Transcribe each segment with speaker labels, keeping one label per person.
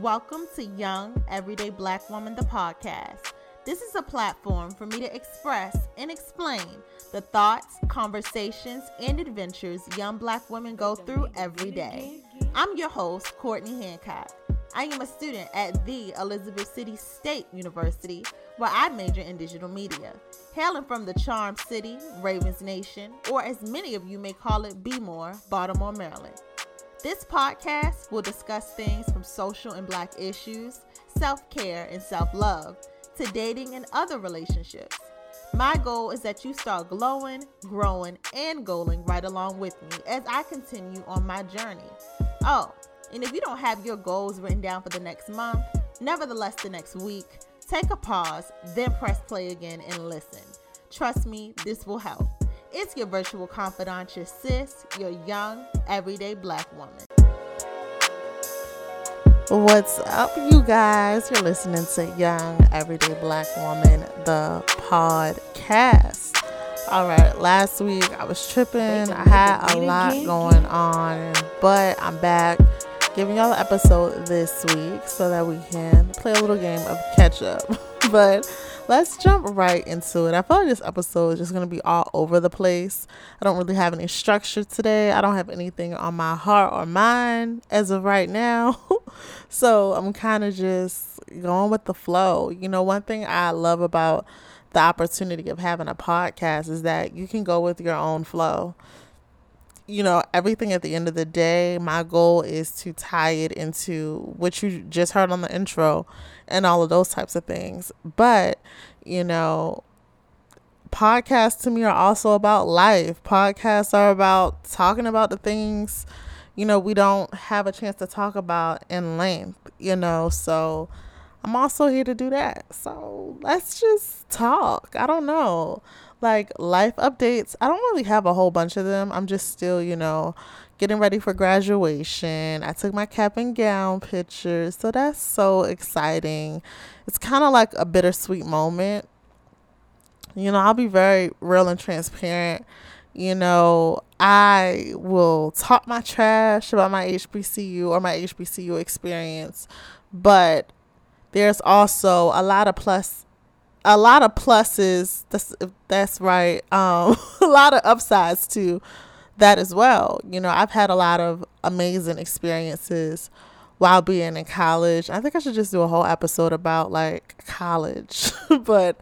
Speaker 1: Welcome to Young Everyday Black Woman, the podcast. This is a platform for me to express and explain the thoughts, conversations, and adventures young black women go through every day. I'm your host, Courtney Hancock. I am a student at the Elizabeth City State University, where I major in digital media. Hailing from the Charm City, Ravens Nation, or as many of you may call it, Bmore, Baltimore, Maryland. This podcast will discuss things from social and black issues, self care and self love, to dating and other relationships. My goal is that you start glowing, growing, and goaling right along with me as I continue on my journey. Oh, and if you don't have your goals written down for the next month, nevertheless, the next week, take a pause, then press play again and listen. Trust me, this will help. It's your virtual confidant, your sis, your young, everyday black woman. What's up, you guys? You're listening to Young Everyday Black Woman, the podcast. All right, last week I was tripping. I had a lot going on, but I'm back giving y'all an episode this week so that we can play a little game of catch up. but let's jump right into it. I feel like this episode is just going to be all over the place. I don't really have any structure today. I don't have anything on my heart or mind as of right now. so I'm kind of just going with the flow. You know, one thing I love about the opportunity of having a podcast is that you can go with your own flow you know, everything at the end of the day, my goal is to tie it into what you just heard on the intro and all of those types of things. But, you know, podcasts to me are also about life. Podcasts are about talking about the things, you know, we don't have a chance to talk about in length, you know, so I'm also here to do that. So let's just talk. I don't know like life updates. I don't really have a whole bunch of them. I'm just still, you know, getting ready for graduation. I took my cap and gown pictures. So that's so exciting. It's kind of like a bittersweet moment. You know, I'll be very real and transparent. You know, I will talk my trash about my HBCU or my HBCU experience, but there's also a lot of plus a lot of pluses. That's that's right. Um, a lot of upsides to that as well. You know, I've had a lot of amazing experiences while being in college. I think I should just do a whole episode about like college, but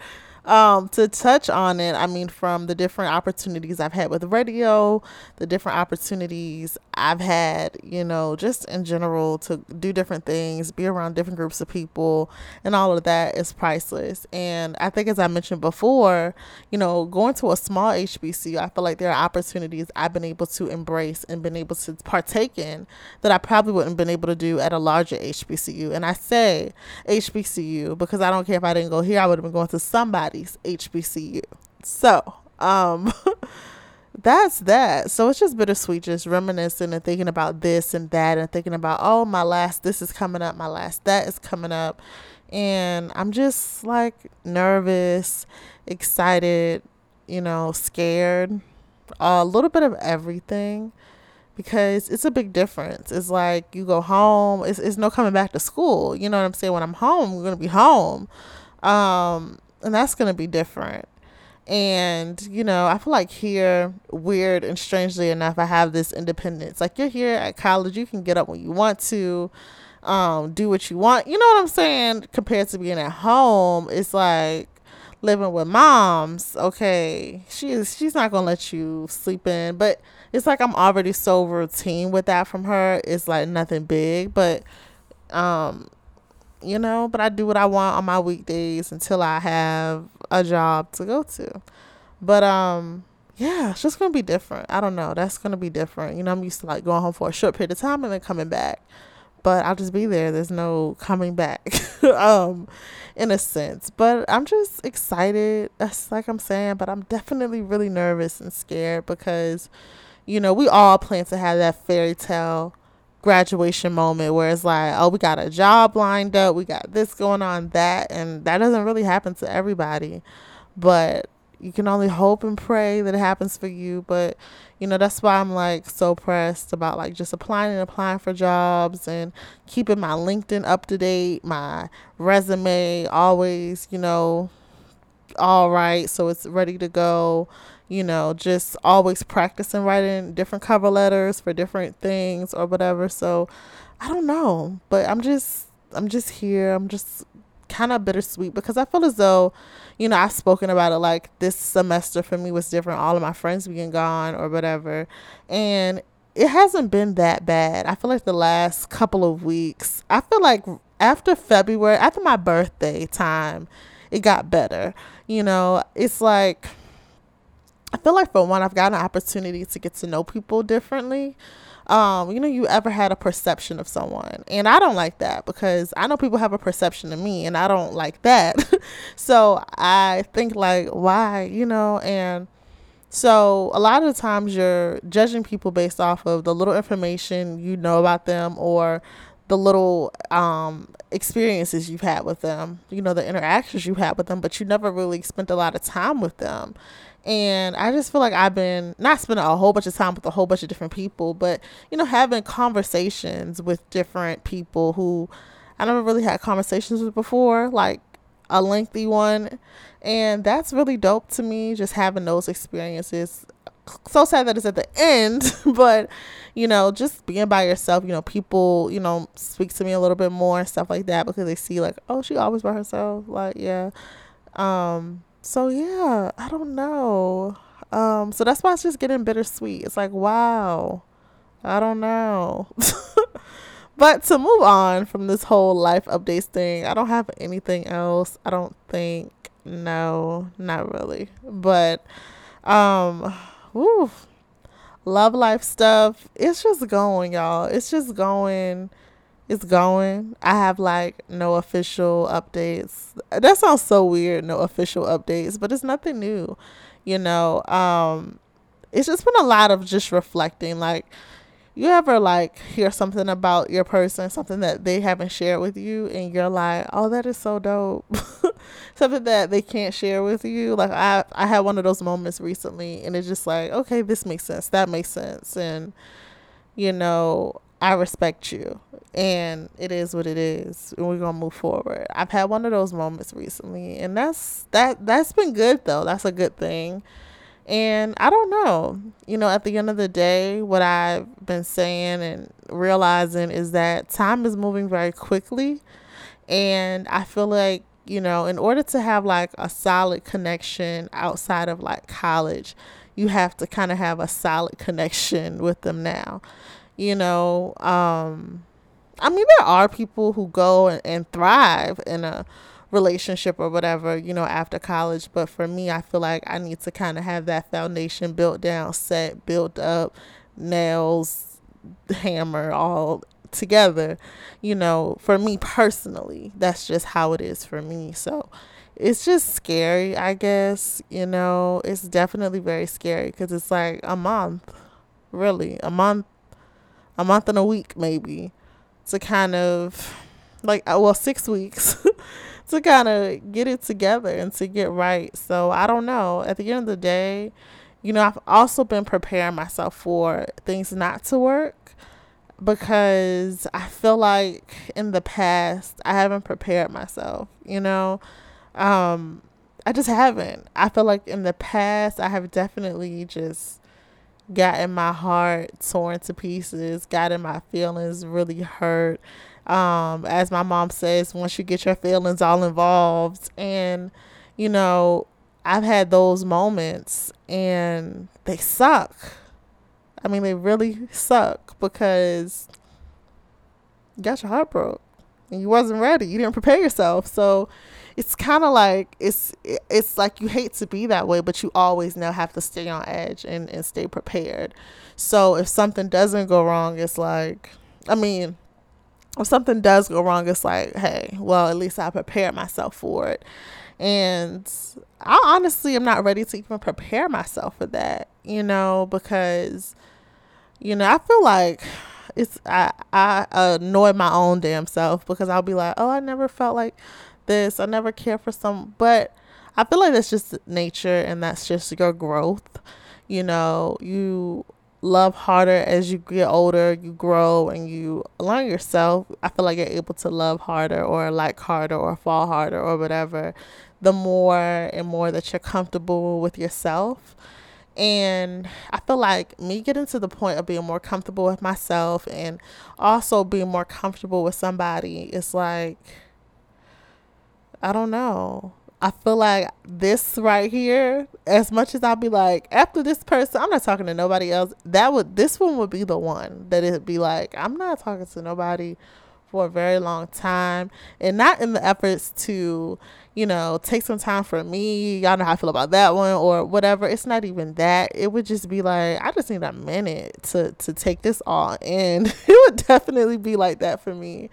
Speaker 1: um, to touch on it, I mean, from the different opportunities I've had with radio, the different opportunities I've had, you know, just in general to do different things, be around different groups of people, and all of that is priceless. And I think, as I mentioned before, you know, going to a small HBCU, I feel like there are opportunities I've been able to embrace and been able to partake in that I probably wouldn't have been able to do at a larger HBCU. And I say HBCU because I don't care if I didn't go here, I would have been going to somebody somebody's HBCU. So, um, that's that. So it's just bittersweet, just reminiscing and thinking about this and that and thinking about, oh, my last this is coming up, my last that is coming up. And I'm just like nervous, excited, you know, scared, a little bit of everything because it's a big difference. It's like you go home, it's, it's no coming back to school. You know what I'm saying? When I'm home, I'm going to be home. Um, and that's going to be different. And, you know, I feel like here, weird and strangely enough, I have this independence. Like, you're here at college, you can get up when you want to, um, do what you want. You know what I'm saying? Compared to being at home, it's like living with moms. Okay, she is, she's not to let you sleep in, but it's like I'm already so routine with that from her. It's like nothing big, but, um, you know, but I do what I want on my weekdays until I have a job to go to. But um yeah, it's just gonna be different. I don't know. That's gonna be different. You know, I'm used to like going home for a short period of time and then coming back. But I'll just be there. There's no coming back. um, in a sense. But I'm just excited. That's like I'm saying, but I'm definitely really nervous and scared because, you know, we all plan to have that fairy tale graduation moment where it's like, oh, we got a job lined up, we got this going on, that, and that doesn't really happen to everybody. But you can only hope and pray that it happens for you. But, you know, that's why I'm like so pressed about like just applying and applying for jobs and keeping my LinkedIn up to date, my resume always, you know, all right. So it's ready to go. You know, just always practicing writing different cover letters for different things or whatever. So I don't know, but I'm just, I'm just here. I'm just kind of bittersweet because I feel as though, you know, I've spoken about it like this semester for me was different. All of my friends being gone or whatever. And it hasn't been that bad. I feel like the last couple of weeks, I feel like after February, after my birthday time, it got better. You know, it's like, I feel like for one, I've got an opportunity to get to know people differently um, you know, you ever had a perception of someone. And I don't like that because I know people have a perception of me and I don't like that. so I think like why, you know, and so a lot of the times you're judging people based off of the little information you know about them or the little um, experiences you've had with them, you know, the interactions you've had with them, but you never really spent a lot of time with them. And I just feel like I've been not spending a whole bunch of time with a whole bunch of different people, but you know, having conversations with different people who I never really had conversations with before, like a lengthy one. And that's really dope to me, just having those experiences. So sad that it's at the end, but you know, just being by yourself, you know, people, you know, speak to me a little bit more and stuff like that because they see like, oh, she always by herself. Like, yeah. Um, so yeah, I don't know. Um, so that's why it's just getting bittersweet. It's like, wow, I don't know. but to move on from this whole life updates thing, I don't have anything else. I don't think. No, not really. But um, love life stuff. It's just going, y'all. It's just going it's going. I have like no official updates. That sounds so weird, no official updates, but it's nothing new. You know, um it's just been a lot of just reflecting like you ever like hear something about your person, something that they haven't shared with you, and you're like, "Oh, that is so dope," something that they can't share with you. Like I, I had one of those moments recently, and it's just like, okay, this makes sense, that makes sense, and you know, I respect you and it is what it is and we're gonna move forward. I've had one of those moments recently and that's that that's been good though. That's a good thing. And i don't know. You know at the end of the day what i've been saying and realizing is that time is moving very quickly and i feel like you know in order to have like a solid connection outside of like college you have to kind of have a solid connection with them now you know um i mean there are people who go and, and thrive in a relationship or whatever you know after college but for me i feel like i need to kind of have that foundation built down set built up nails hammer all together you know for me personally that's just how it is for me. So it's just scary i guess you know it's definitely very scary because it's like a month really a month a month and a week maybe to kind of like uh, well six weeks to kind of get it together and to get right. So i don't know. At the end of the day you know i've also been preparing myself for things not to work because i feel like in the past i haven't prepared myself you know? Um i just haven't. I feel like in the past i have definitely just gotten my heart torn to pieces, gotten my feelings really hurt. Um, as my mom says, once you get your feelings all involved, and you know, I've had those moments and they suck. I mean, they really suck because you got your heart broke and you wasn't ready. You didn't prepare yourself. So it's kind of like it's it's like you hate to be that way, but you always now have to stay on edge and and stay prepared. So if something doesn't go wrong, it's like I mean, if something does go wrong, it's like, hey, well, at least I prepared myself for it. And I honestly am not ready to even prepare myself for that, you know, because, you know, I feel like it's I I annoy my own damn self because I'll be like, oh, I never felt like this. I never care for some, but I feel like that's just nature and that's just your growth. You know, you love harder as you get older, you grow and you learn yourself. I feel like you're able to love harder or like harder or fall harder or whatever the more and more that you're comfortable with yourself. And I feel like me getting to the point of being more comfortable with myself and also being more comfortable with somebody is like, I don't know. I feel like this right here, as much as I'll be like, after this person, I'm not talking to nobody else. That would this one would be the one that it'd be like, I'm not talking to nobody for a very long time. And not in the efforts to, you know, take some time for me. Y'all know how I feel about that one or whatever. It's not even that. It would just be like, I just need a minute to to take this all in. it would definitely be like that for me.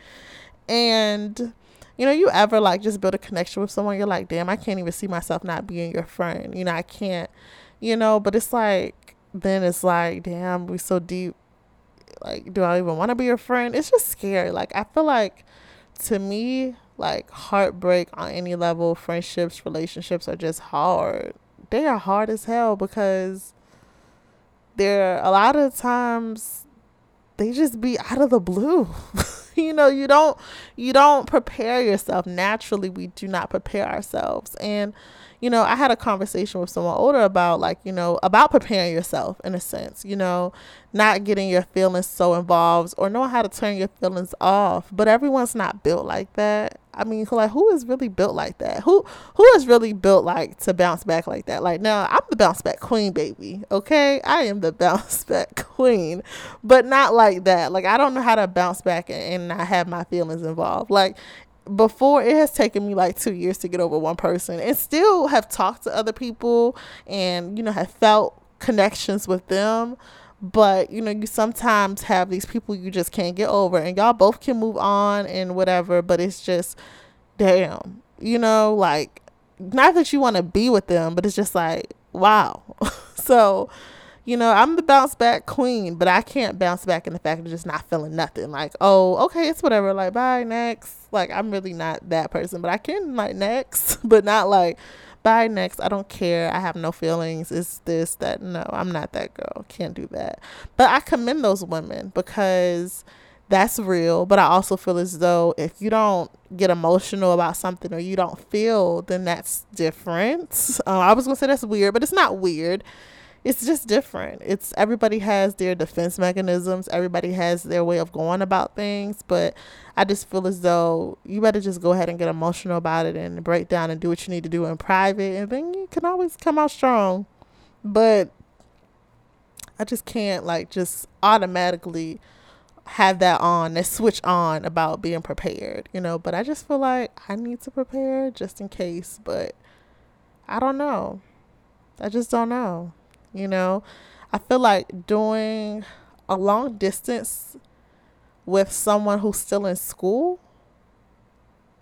Speaker 1: And you know, you ever like just build a connection with someone, you're like, damn, I can't even see myself not being your friend. You know, I can't, you know, but it's like, then it's like, damn, we so deep. Like, do I even want to be your friend? It's just scary. Like, I feel like to me, like heartbreak on any level, friendships, relationships are just hard. They are hard as hell because there are a lot of times they just be out of the blue. you know, you don't you don't prepare yourself. Naturally, we do not prepare ourselves. And you know, I had a conversation with someone older about like, you know, about preparing yourself in a sense, you know, not getting your feelings so involved or knowing how to turn your feelings off. But everyone's not built like that. I mean, like who is really built like that? Who who is really built like to bounce back like that? Like now, I'm the bounce back queen, baby. Okay, I am the bounce back queen, but not like that. Like I don't know how to bounce back and, and not have my feelings involved. Like before it has taken me like two years to get over one person and still have talked to other people and you know have felt connections with them but you know you sometimes have these people you just can't get over and y'all both can move on and whatever but it's just damn you know like not that you want to be with them but it's just like wow so you know, I'm the bounce back queen, but I can't bounce back in the fact of just not feeling nothing. Like, oh, okay, it's whatever. Like, bye, next. Like, I'm really not that person, but I can, like, next, but not like, bye, next. I don't care. I have no feelings. It's this, that. No, I'm not that girl. Can't do that. But I commend those women because that's real. But I also feel as though if you don't get emotional about something or you don't feel, then that's different. Uh, I was going to say that's weird, but it's not weird it's just different. It's everybody has their defense mechanisms, everybody has their way of going about things, but I just feel as though you better just go ahead and get emotional about it and break down and do what you need to do in private and then you can always come out strong. But I just can't like just automatically have that on, that switch on about being prepared, you know, but I just feel like I need to prepare just in case, but I don't know. I just don't know. You know, I feel like doing a long distance with someone who's still in school.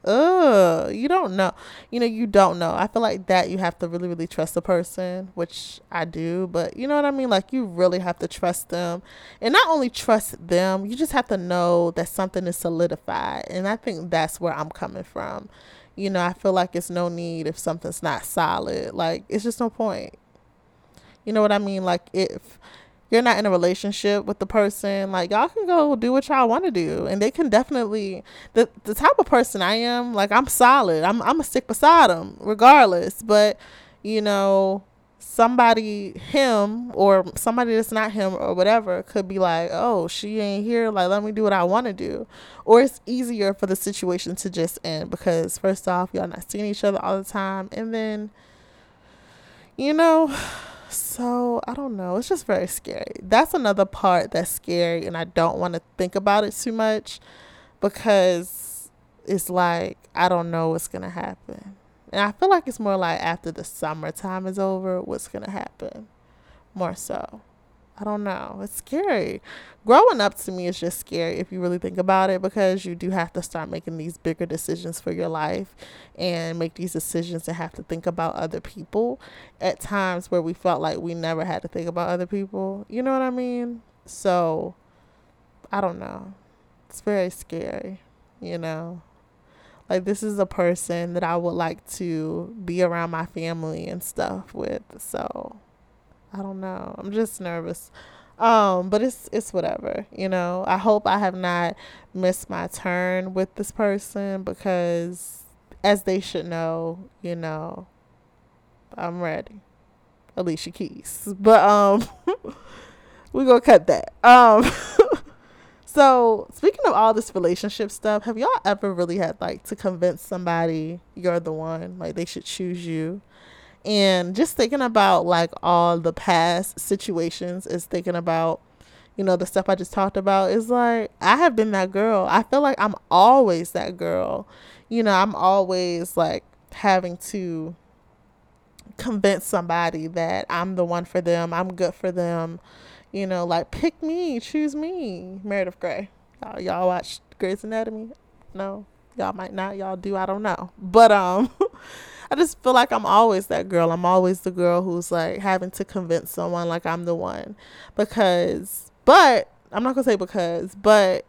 Speaker 1: Ugh, you don't know. You know, you don't know. I feel like that you have to really, really trust the person, which I do, but you know what I mean? Like, you really have to trust them. And not only trust them, you just have to know that something is solidified. And I think that's where I'm coming from. You know, I feel like it's no need if something's not solid. Like, it's just no point. You know what I mean? Like if you're not in a relationship with the person, like y'all can go do what y'all want to do, and they can definitely the the type of person I am. Like I'm solid. I'm I'm a stick beside them regardless. But you know, somebody him or somebody that's not him or whatever could be like, oh, she ain't here. Like let me do what I want to do, or it's easier for the situation to just end because first off, y'all not seeing each other all the time, and then you know so I don't know. It's just very scary. That's another part that's scary, and I don't want to think about it too much because it's like I don't know what's gonna happen. And I feel like it's more like after the summertime is over, what's gonna happen. More so. I don't know. It's scary. Growing up to me is just scary if you really think about it because you do have to start making these bigger decisions for your life and make these decisions and have to think about other people at times where we felt like we never had to think about other people. You know what I mean? So, I don't know. It's very scary, you know. Like this is a person that I would like to be around my family and stuff with. So I don't know. I'm just nervous. Um, but it's it's whatever, you know. I hope I have not missed my turn with this person because as they should know, you know, I'm ready. Alicia Keys. But um we're gonna cut that. Um so speaking of all this relationship stuff, have y'all ever really had like to convince somebody you're the one, like they should choose you? And just thinking about like all the past situations is thinking about you know, the stuff I just talked about is like I have been that girl. I feel like I'm always that girl. You know, I'm always like having to convince somebody that I'm the one for them, I'm good for them. You know, like pick me, choose me. Meredith Grey. Y'all, y'all watch Grey's Anatomy? No, y'all might not. Y'all do. I don't know. But um, I just feel like I'm always that girl. I'm always the girl who's like having to convince someone like I'm the one because but I'm not gonna say because, but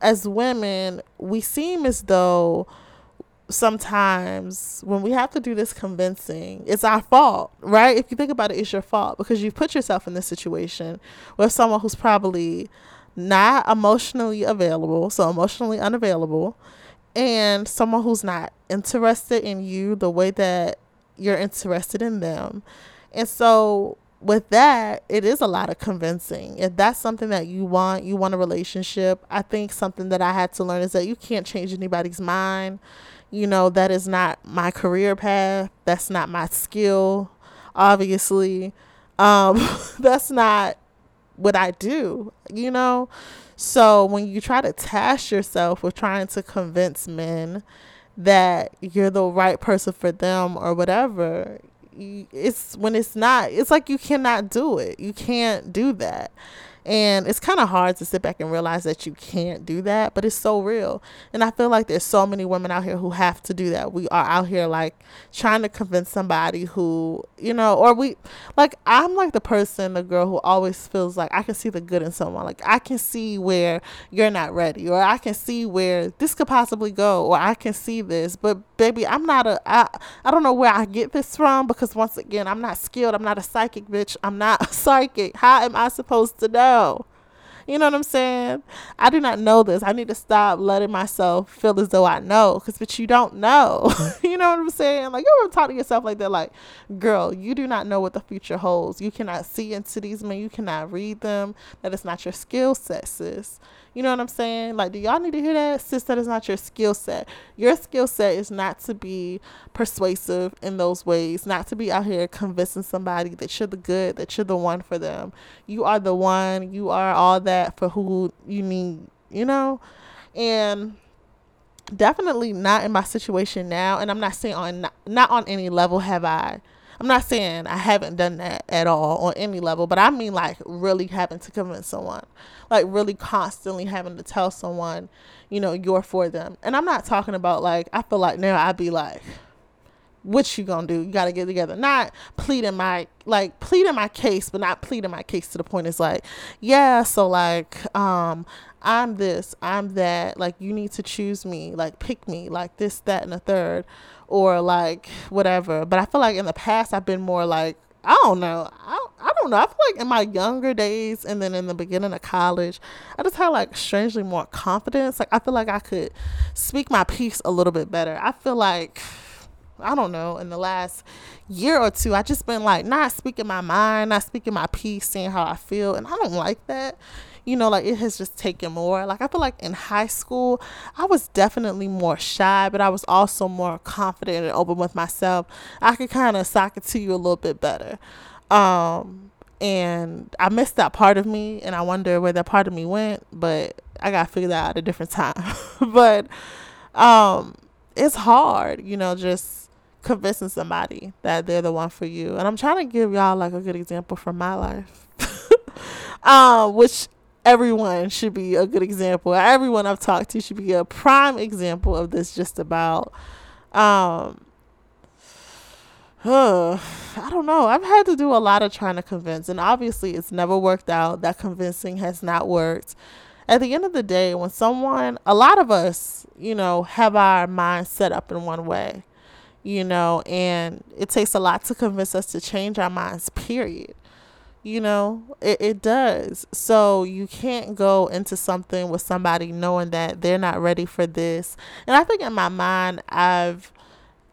Speaker 1: as women, we seem as though sometimes when we have to do this convincing, it's our fault, right? If you think about it, it's your fault because you put yourself in this situation with someone who's probably not emotionally available, so emotionally unavailable, and someone who's not interested in you the way that you're interested in them. And so with that, it is a lot of convincing. If that's something that you want, you want a relationship. I think something that I had to learn is that you can't change anybody's mind. You know, that is not my career path. That's not my skill, obviously. Um, that's not what I do, you know? So when you try to task yourself with trying to convince men that you're the right person for them or whatever, it's when it's not it's like you cannot do it. You can't do that and it's kind of hard to sit back and realize that you can't do that, but it's so real. And I feel like there's so many women out here who have to do that. We are out here like trying to convince somebody who, you know, or we like I'm like the person, the girl who always feels like I can see the good in someone. Like I can see where you're not ready, or I can see where this could possibly go, or I can see this. But baby, I'm not a I I don't know where I get this from because once again, I'm not skilled. I'm not a psychic bitch. I'm not a psychic. How am I supposed to know? Know. You know what I'm saying? I do not know this. I need to stop letting myself feel as though I know, because but you don't know. you know what I'm saying? Like you ever talk to yourself like that? Like, girl, you do not know what the future holds. You cannot see into these men. You cannot read them. That is not your skill set, sis. You know what I'm saying? Like, do y'all need to hear that? Sis, that is not your skill set. Your skill set is not to be persuasive in those ways, not to be out here convincing somebody that you're the good, that you're the one for them. You are the one. You are all that for who you need, you know? And definitely not in my situation now. And I'm not saying on, not, not on any level have I I'm not saying I haven't done that at all on any level, but I mean like really having to convince someone, like really constantly having to tell someone, you know, you're for them. And I'm not talking about like I feel like now I'd be like, what you gonna do? You gotta get together. Not pleading my like pleading my case, but not pleading my case to the point it's like, yeah, so like um I'm this, I'm that, like you need to choose me, like pick me, like this, that, and a third or like whatever. But I feel like in the past I've been more like I don't know. I, I don't know. I feel like in my younger days and then in the beginning of college, I just had like strangely more confidence. Like I feel like I could speak my piece a little bit better. I feel like I don't know, in the last year or two, I just been like not speaking my mind, not speaking my piece, seeing how I feel, and I don't like that you know, like it has just taken more. Like I feel like in high school, I was definitely more shy, but I was also more confident and open with myself. I could kind of sock it to you a little bit better. Um, and I missed that part of me, and I wonder where that part of me went, but I got to figure that out at a different time. but um, it's hard, you know, just convincing somebody that they're the one for you. And I'm trying to give y'all like a good example from my life. um, which everyone should be a good example. Everyone I've talked to should be a prime example of this just about um uh, I don't know. I've had to do a lot of trying to convince and obviously it's never worked out. That convincing has not worked. at the end of the day, when someone, a lot of us, you know, have our mind set up in one way, you know, and it takes a lot to convince us to change our minds, period. You know, it, it does. So you can't go into something with somebody knowing that they're not ready for this. And I think in my mind, I've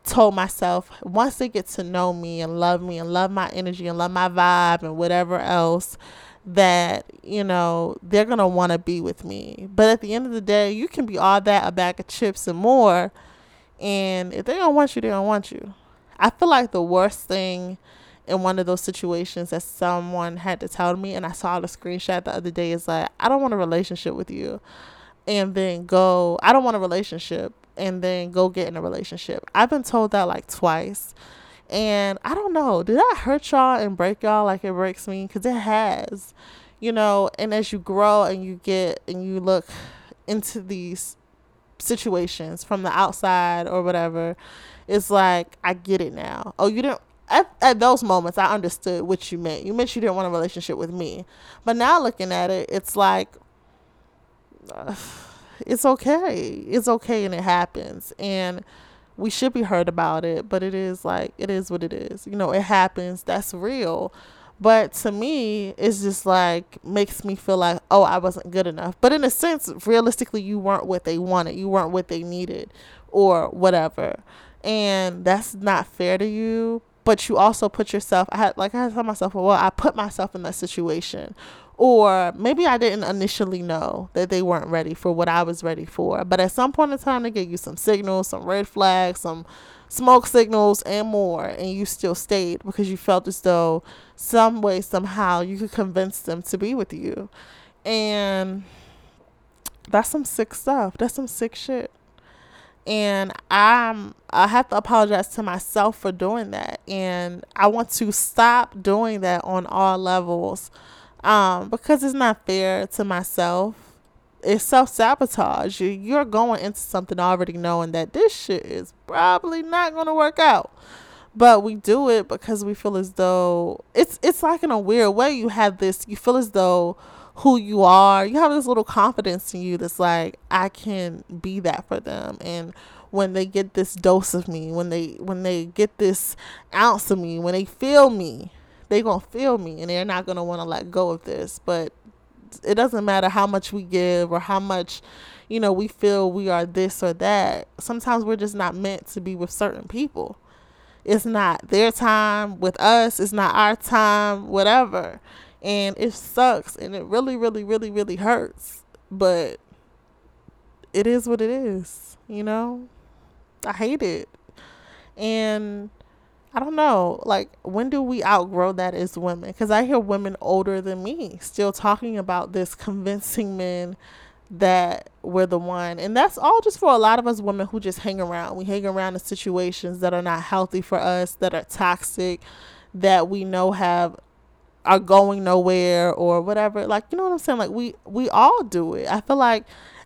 Speaker 1: told myself once they get to know me and love me and love my energy and love my vibe and whatever else, that you know they're gonna want to be with me but at the end of the day you can be all that a bag of chips and more and if they don't want you they don't want you i feel like the worst thing in one of those situations that someone had to tell me and i saw the screenshot the other day is like i don't want a relationship with you and then go i don't want a relationship and then go get in a relationship i've been told that like twice and I don't know, did that hurt y'all and break y'all like it breaks me? Because it has, you know. And as you grow and you get and you look into these situations from the outside or whatever, it's like, I get it now. Oh, you didn't. At, at those moments, I understood what you meant. You meant you didn't want a relationship with me. But now looking at it, it's like, uh, it's okay. It's okay and it happens. And we should be heard about it, but it is like it is what it is. You know, it happens. That's real. But to me, it's just like makes me feel like, oh, I wasn't good enough. But in a sense, realistically, you weren't what they wanted. You weren't what they needed or whatever. And that's not fair to you. But you also put yourself, I had, like I had to tell myself, well, I put myself in that situation or maybe I didn't initially know that they weren't ready for what I was ready for. But at some point in time, they gave you some signals, some red flags, some smoke signals, and more, and you still stayed because you felt as though some way, somehow, you could convince them to be with you. And that's some sick stuff. That's some sick shit. And I'm I have to apologize to myself for doing that. And I want to stop doing that on all levels um, because it's not fair to myself. It's self sabotage. You're going into something already knowing that this shit is probably not going to work out. But we do it because we feel as though it's it's like in a weird way you have this you feel as though who you are, you have this little confidence in you that's like I can be that for them and when they get this dose of me, when they when they get this ounce of me, when they feel me, they gonna feel me and they're not gonna want to let go of this but it doesn't matter how much we give or how much you know we feel we are this or that. Sometimes we're just not meant to be with certain people. It's not their time with us. It's not our time whatever. And it sucks and it really really really really hurts. But it is what it is you know? I hate it. And I don't know. Like, when do we outgrow that as women? Because I hear women older than me still talking about this, convincing men that we're the one. And that's all just for a lot of us women who just hang around. We hang around in situations that are not healthy for us, that are toxic, that we know have are going nowhere or whatever. Like, you know what I'm saying? Like we we all do it. I feel like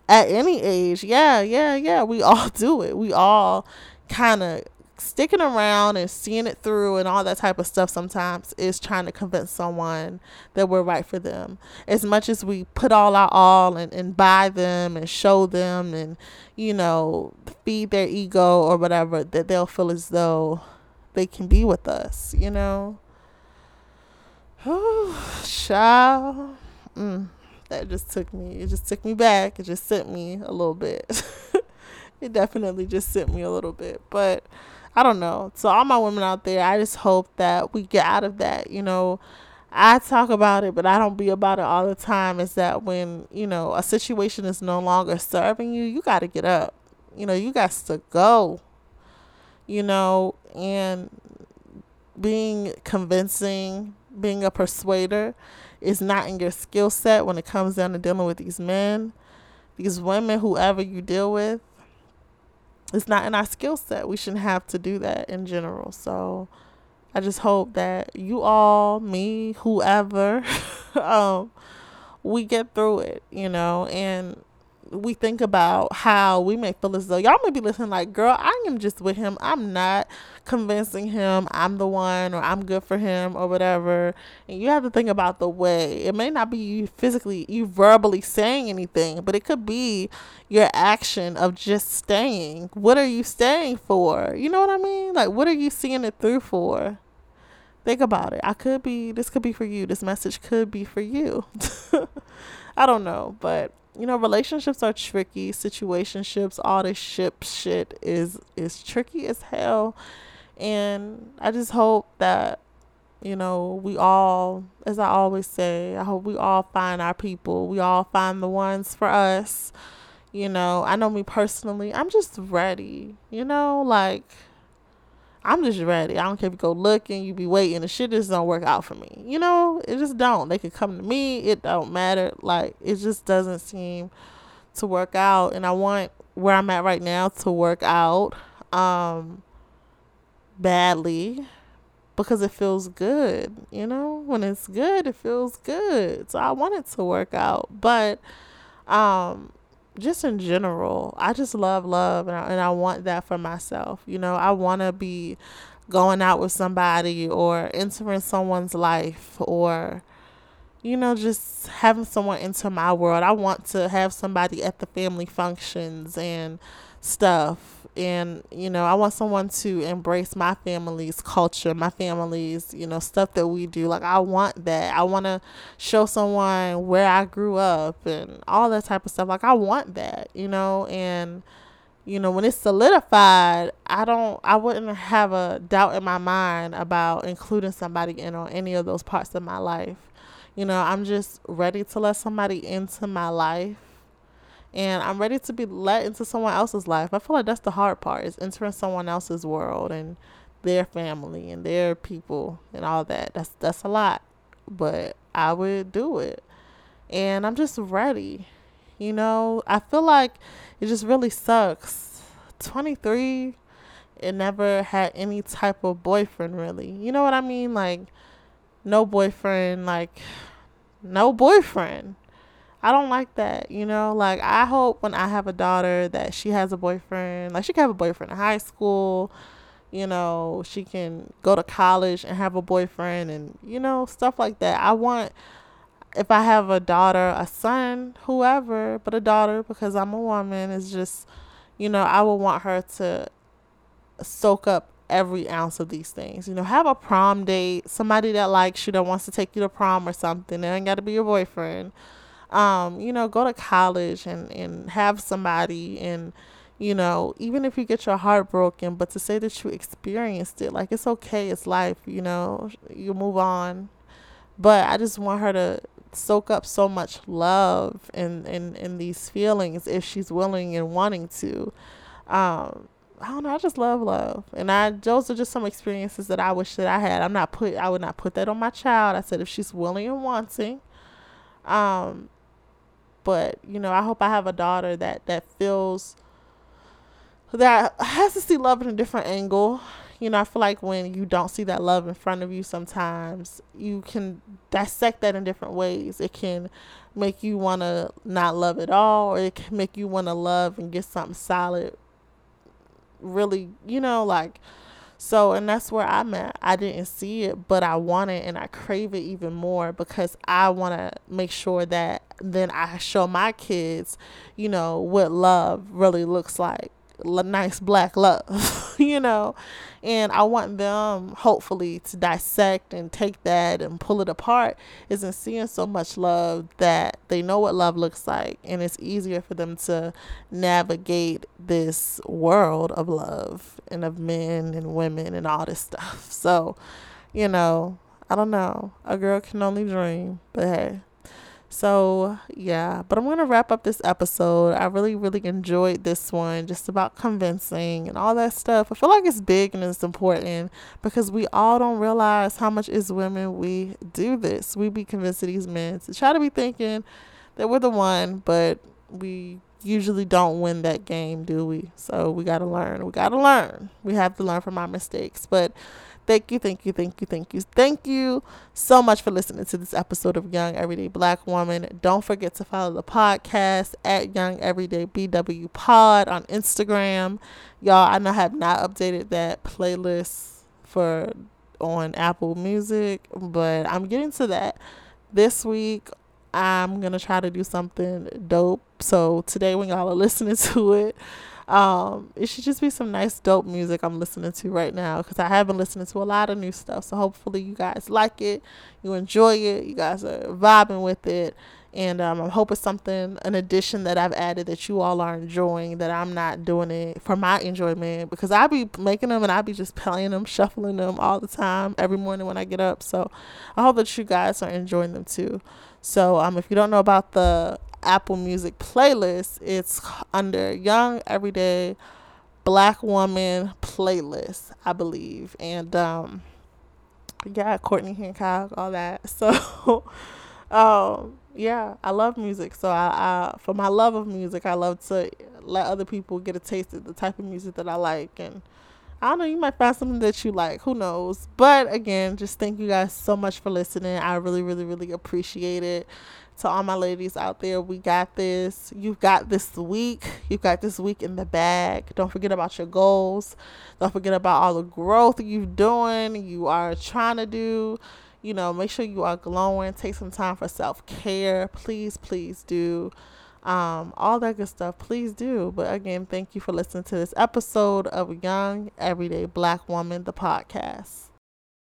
Speaker 1: at any age, yeah, yeah, yeah, we all do it. We all kind of sticking around and seeing it through and all that type of stuff sometimes is trying to convince someone that we're right for them. As much as we put all our all and, and buy them and show them and, you know, feed their ego or whatever, that they'll feel as though they can be with us, you know? Oh, child. Mm, that just took me, it just took me back. It just sent me a little bit. it definitely just sent me a little bit. But, I don't know. So all my women out there, I just hope that we get out of that. You know, I talk about it, but I don't be about it all the time. Is that when you know a situation is no longer serving you, you got to get up. You know, you got to go. You know, and being convincing, being a persuader, is not in your skill set when it comes down to dealing with these men, these women, whoever you deal with it's not in our skill set. We shouldn't have to do that in general. So I just hope that you all, me, whoever, um, we get through it, you know, and we think about how we may feel as though y'all may be listening like, girl, I am just with him. I'm not convincing him I'm the one or I'm good for him or whatever. And you have to think about the way. It may not be you physically, you verbally saying anything, but it could be your action of just staying. What are you staying for? You know what I mean? Like, what are you seeing it through for? Think about it. I could be, this could be for you. This message could be for you. I don't know, but you know, relationships are tricky. Situationships, all this ship shit is is tricky as hell. And I just hope that, you know, we all, as I always say, I hope we all find our people. We all find the ones for us. You know, I know me personally, I'm just ready. You know, like I'm just ready. I don't care if you go looking, you be waiting, the shit just don't work out for me. You know, it just don't. They could come to me, it don't matter. Like it just doesn't seem to work out. And I want where I'm at right now to work out um badly because it feels good, you know? When it's good, it feels good. So I want it to work out. But um just in general, I just love love and I, and I want that for myself. You know, I want to be going out with somebody or entering someone's life or you know just having someone into my world. I want to have somebody at the family functions and stuff. And you know i want someone to embrace my family's culture my family's you know stuff that we do. Like i want that. I want to show someone where i grew up and all that type of stuff. Like i want that you know? And you know when it's solidified i don't i wouldn't have a doubt in my mind about including somebody in on any of those parts of my life. You know i'm just ready to let somebody into my life and I'm ready to be let into someone else's life. I feel like that's the hard part is entering someone else's world and their family and their people and all that. That's that's a lot, but I would do it. And I'm just ready. You know, I feel like it just really sucks. 23 and never had any type of boyfriend really. You know what I mean? Like no boyfriend, like no boyfriend. I don't like that, you know. Like I hope when I have a daughter that she has a boyfriend. Like she can have a boyfriend in high school, you know. She can go to college and have a boyfriend, and you know stuff like that. I want if I have a daughter, a son, whoever, but a daughter because I'm a woman is just, you know, I would want her to soak up every ounce of these things. You know, have a prom date, somebody that likes you that wants to take you to prom or something. It ain't got to be your boyfriend um, you know, go to college and, and have somebody and, you know, even if you get your heart broken, but to say that you experienced it, like it's okay, it's life, you know, you move on. But I just want her to soak up so much love and in, in these feelings if she's willing and wanting to. Um, I don't know. I just love love, and I those are just some experiences that I wish that I had. I'm not put. I would not put that on my child. I said if she's willing and wanting, um, but you know i hope i have a daughter that that feels that has to see love in a different angle. You know i feel like when you don't see that love in front of you sometimes you can dissect that in different ways. It can make you want to not love at all or it can make you want to love and get something solid. Really you know like so, and that's where I'm at. I didn't see it, but I want it and I crave it even more because I want to make sure that then I show my kids, you know, what love really looks like nice black love, you know, and I want them hopefully to dissect and take that and pull it apart isn't seeing so much love that they know what love looks like and it's easier for them to navigate this world of love and of men and women and all this stuff. So, you know, I don't know. A girl can only dream, but hey, so, yeah, but I'm going to wrap up this episode. I really, really enjoyed this one, just about convincing and all that stuff. I feel like it's big and it's important because we all don't realize how much as women we do this. We be convincing these men to try to be thinking that we're the one, but we usually don't win that game, do we? So we got to learn. We got to learn. We have to learn from our mistakes. But Thank you, thank you, thank you, thank you, thank you so much for listening to this episode of Young Everyday Black Woman. Don't forget to follow the podcast at Young Everyday BW Pod on Instagram. Y'all, I know I have not updated that playlist for on Apple Music, but I'm getting to that this week. I'm gonna try to do something dope. So today, when y'all are listening to it, um, it should just be some nice dope music I'm listening to right now because I have been listening to a lot of new stuff. So hopefully you guys like it, you enjoy it, you guys are vibing with it. And um, I hope it's something, an addition that I've added that you all are enjoying, that I'm not doing it for my enjoyment because I be making them and I be just playing them, shuffling them all the time every morning when I get up. So I hope that you guys are enjoying them too. So um, if you don't know about the Apple Music playlist, it's under Young Everyday Black Woman playlist, I believe. And um, yeah, Courtney Hancock, all that. So um yeah i love music. So I, I for my love of music i love to let other people get a taste of the type of music that i like. And i don't know you might find something that you like. Who knows? But again just thank you guys so much for listening. I really really really appreciate it to all my ladies out there we got this you've got this week you've got this week in the bag don't forget about your goals don't forget about all the growth you're doing you are trying to do you know, make sure you are glowing. Take some time for self care. Please, please do. Um, all that good stuff. Please do. But again, thank you for listening to this episode of Young Everyday Black Woman, the podcast.